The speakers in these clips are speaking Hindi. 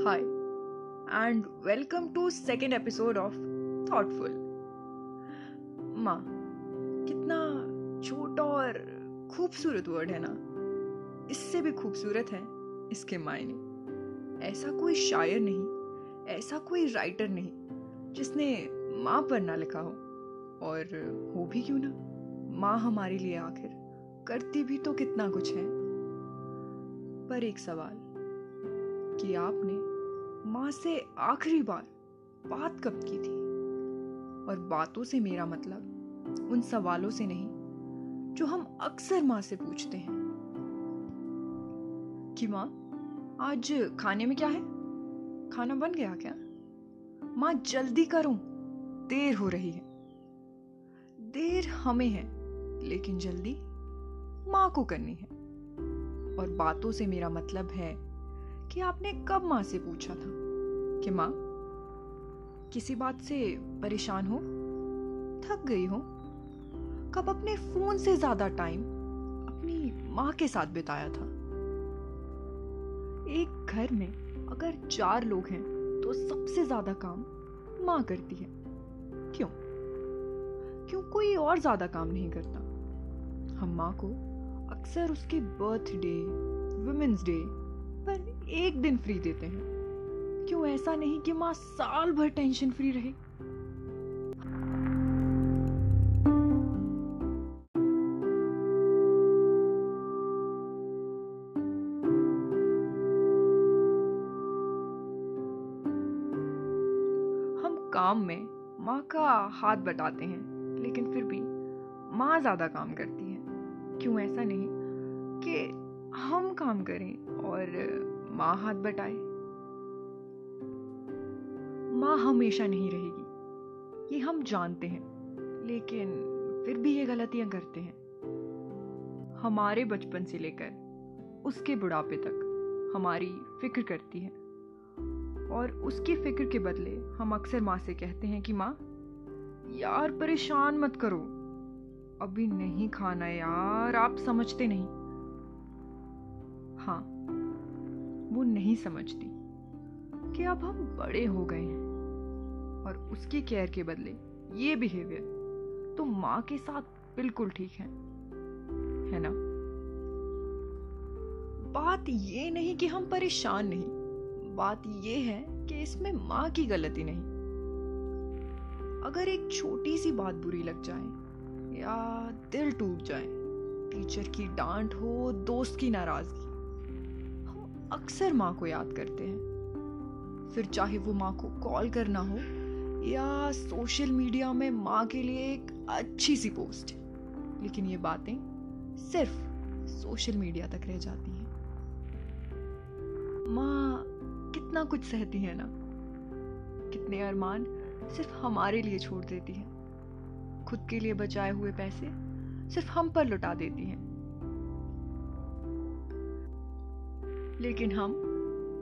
and welcome to second episode of Thoughtful. माँ कितना छोटा और खूबसूरत वर्ड है ना। इससे भी खूबसूरत है इसके मायने। ऐसा कोई शायर नहीं, ऐसा कोई राइटर नहीं, जिसने माँ पर ना लिखा हो। और हो भी क्यों ना? माँ हमारे लिए आखिर करती भी तो कितना कुछ है। पर एक सवाल, कि आपने माँ से आखिरी बार बात कब की थी? और बातों से मेरा मतलब उन सवालों से नहीं, जो हम अक्सर माँ से पूछते हैं। कि माँ, आज खाने में क्या है? खाना बन गया क्या? माँ, जल्दी करो। देर हो रही है। देर हमें है, लेकिन जल्दी माँ को करनी है। और बातों से मेरा मतलब है कि आपने कब माँ से पूछा था कि माँ, किसी बात से परेशान हो? थक गई हो? कब अपने फ़ोन से ज़्यादा टाइम अपनी माँ के साथ बिताया था? एक घर में अगर चार लोग हैं तो सबसे ज़्यादा काम माँ करती है। क्यों? क्यों कोई और ज़्यादा काम नहीं करता? हम माँ को अक्सर उसके बर्थडे वुमेन्स डे एक दिन फ्री देते हैं। क्यों ऐसा नहीं कि माँ साल भर टेंशन फ्री रहे? हम काम में माँ का हाथ बटाते हैं, लेकिन फिर भी माँ ज़्यादा काम करती है। क्यों ऐसा नहीं कि हम काम करें और माँ हाथ बटाए। माँ हमेशा नहीं रहेगी, ये हम जानते हैं, लेकिन फिर भी ये गलतियाँ करते हैं। हमारे बचपन से लेकर उसके बुढ़ापे तक हमारी फ़िक्र करती है। और उसकी फ़िक्र के बदले हम अक्सर माँ से कहते हैं कि, माँ, यार परेशान मत करो। अभी नहीं खाना यार, आप समझते नहीं। हाँ वो नहीं समझती कि अब हम बड़े हो गए हैं और उसकी केयर के बदले ये बिहेवियर तो माँ के साथ बिल्कुल ठीक है। है ना? बात ये नहीं कि हम परेशान नहीं, बात ये है कि इसमें माँ की गलती नहीं। अगर एक छोटी सी बात बुरी लग जाए या दिल टूट जाए, टीचर की डांट हो, दोस्त की नाराज़गी अक्सर माँ को याद करते हैं। फिर चाहे वो माँ को कॉल करना हो या सोशल मीडिया में माँ के लिए एक अच्छी सी पोस्ट। लेकिन ये बातें सिर्फ़ सोशल मीडिया तक रह जाती हैं। माँ कितना कुछ सहती है ना। कितने अरमान सिर्फ़ हमारे लिए छोड़ देती है। खुद के लिए बचाए हुए पैसे सिर्फ़ हम पर लुटा देती हैं। लेकिन हम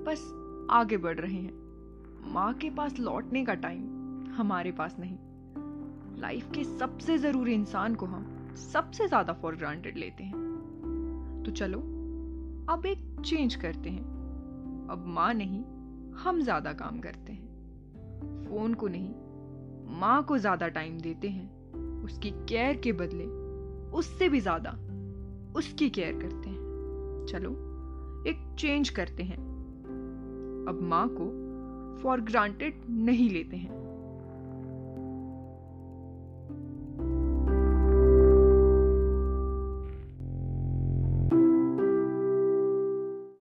बस आगे बढ़ रहे हैं। माँ के पास लौटने का टाइम हमारे पास नहीं। लाइफ के सबसे ज़रूरी इंसान को हम सबसे ज़्यादा फॉर ग्रांटेड लेते हैं। तो चलो, अब एक चेंज करते हैं। अब माँ नहीं, हम ज़्यादा काम करते हैं। फ़ोन को नहीं, माँ को ज़्यादा टाइम देते हैं। उसकी केयर के बदले उससे भी ज़्यादा उसकी केयर करते हैं। चलो एक चेंज करते हैं। अब माँ को फॉर ग्रांटेड नहीं लेते हैं।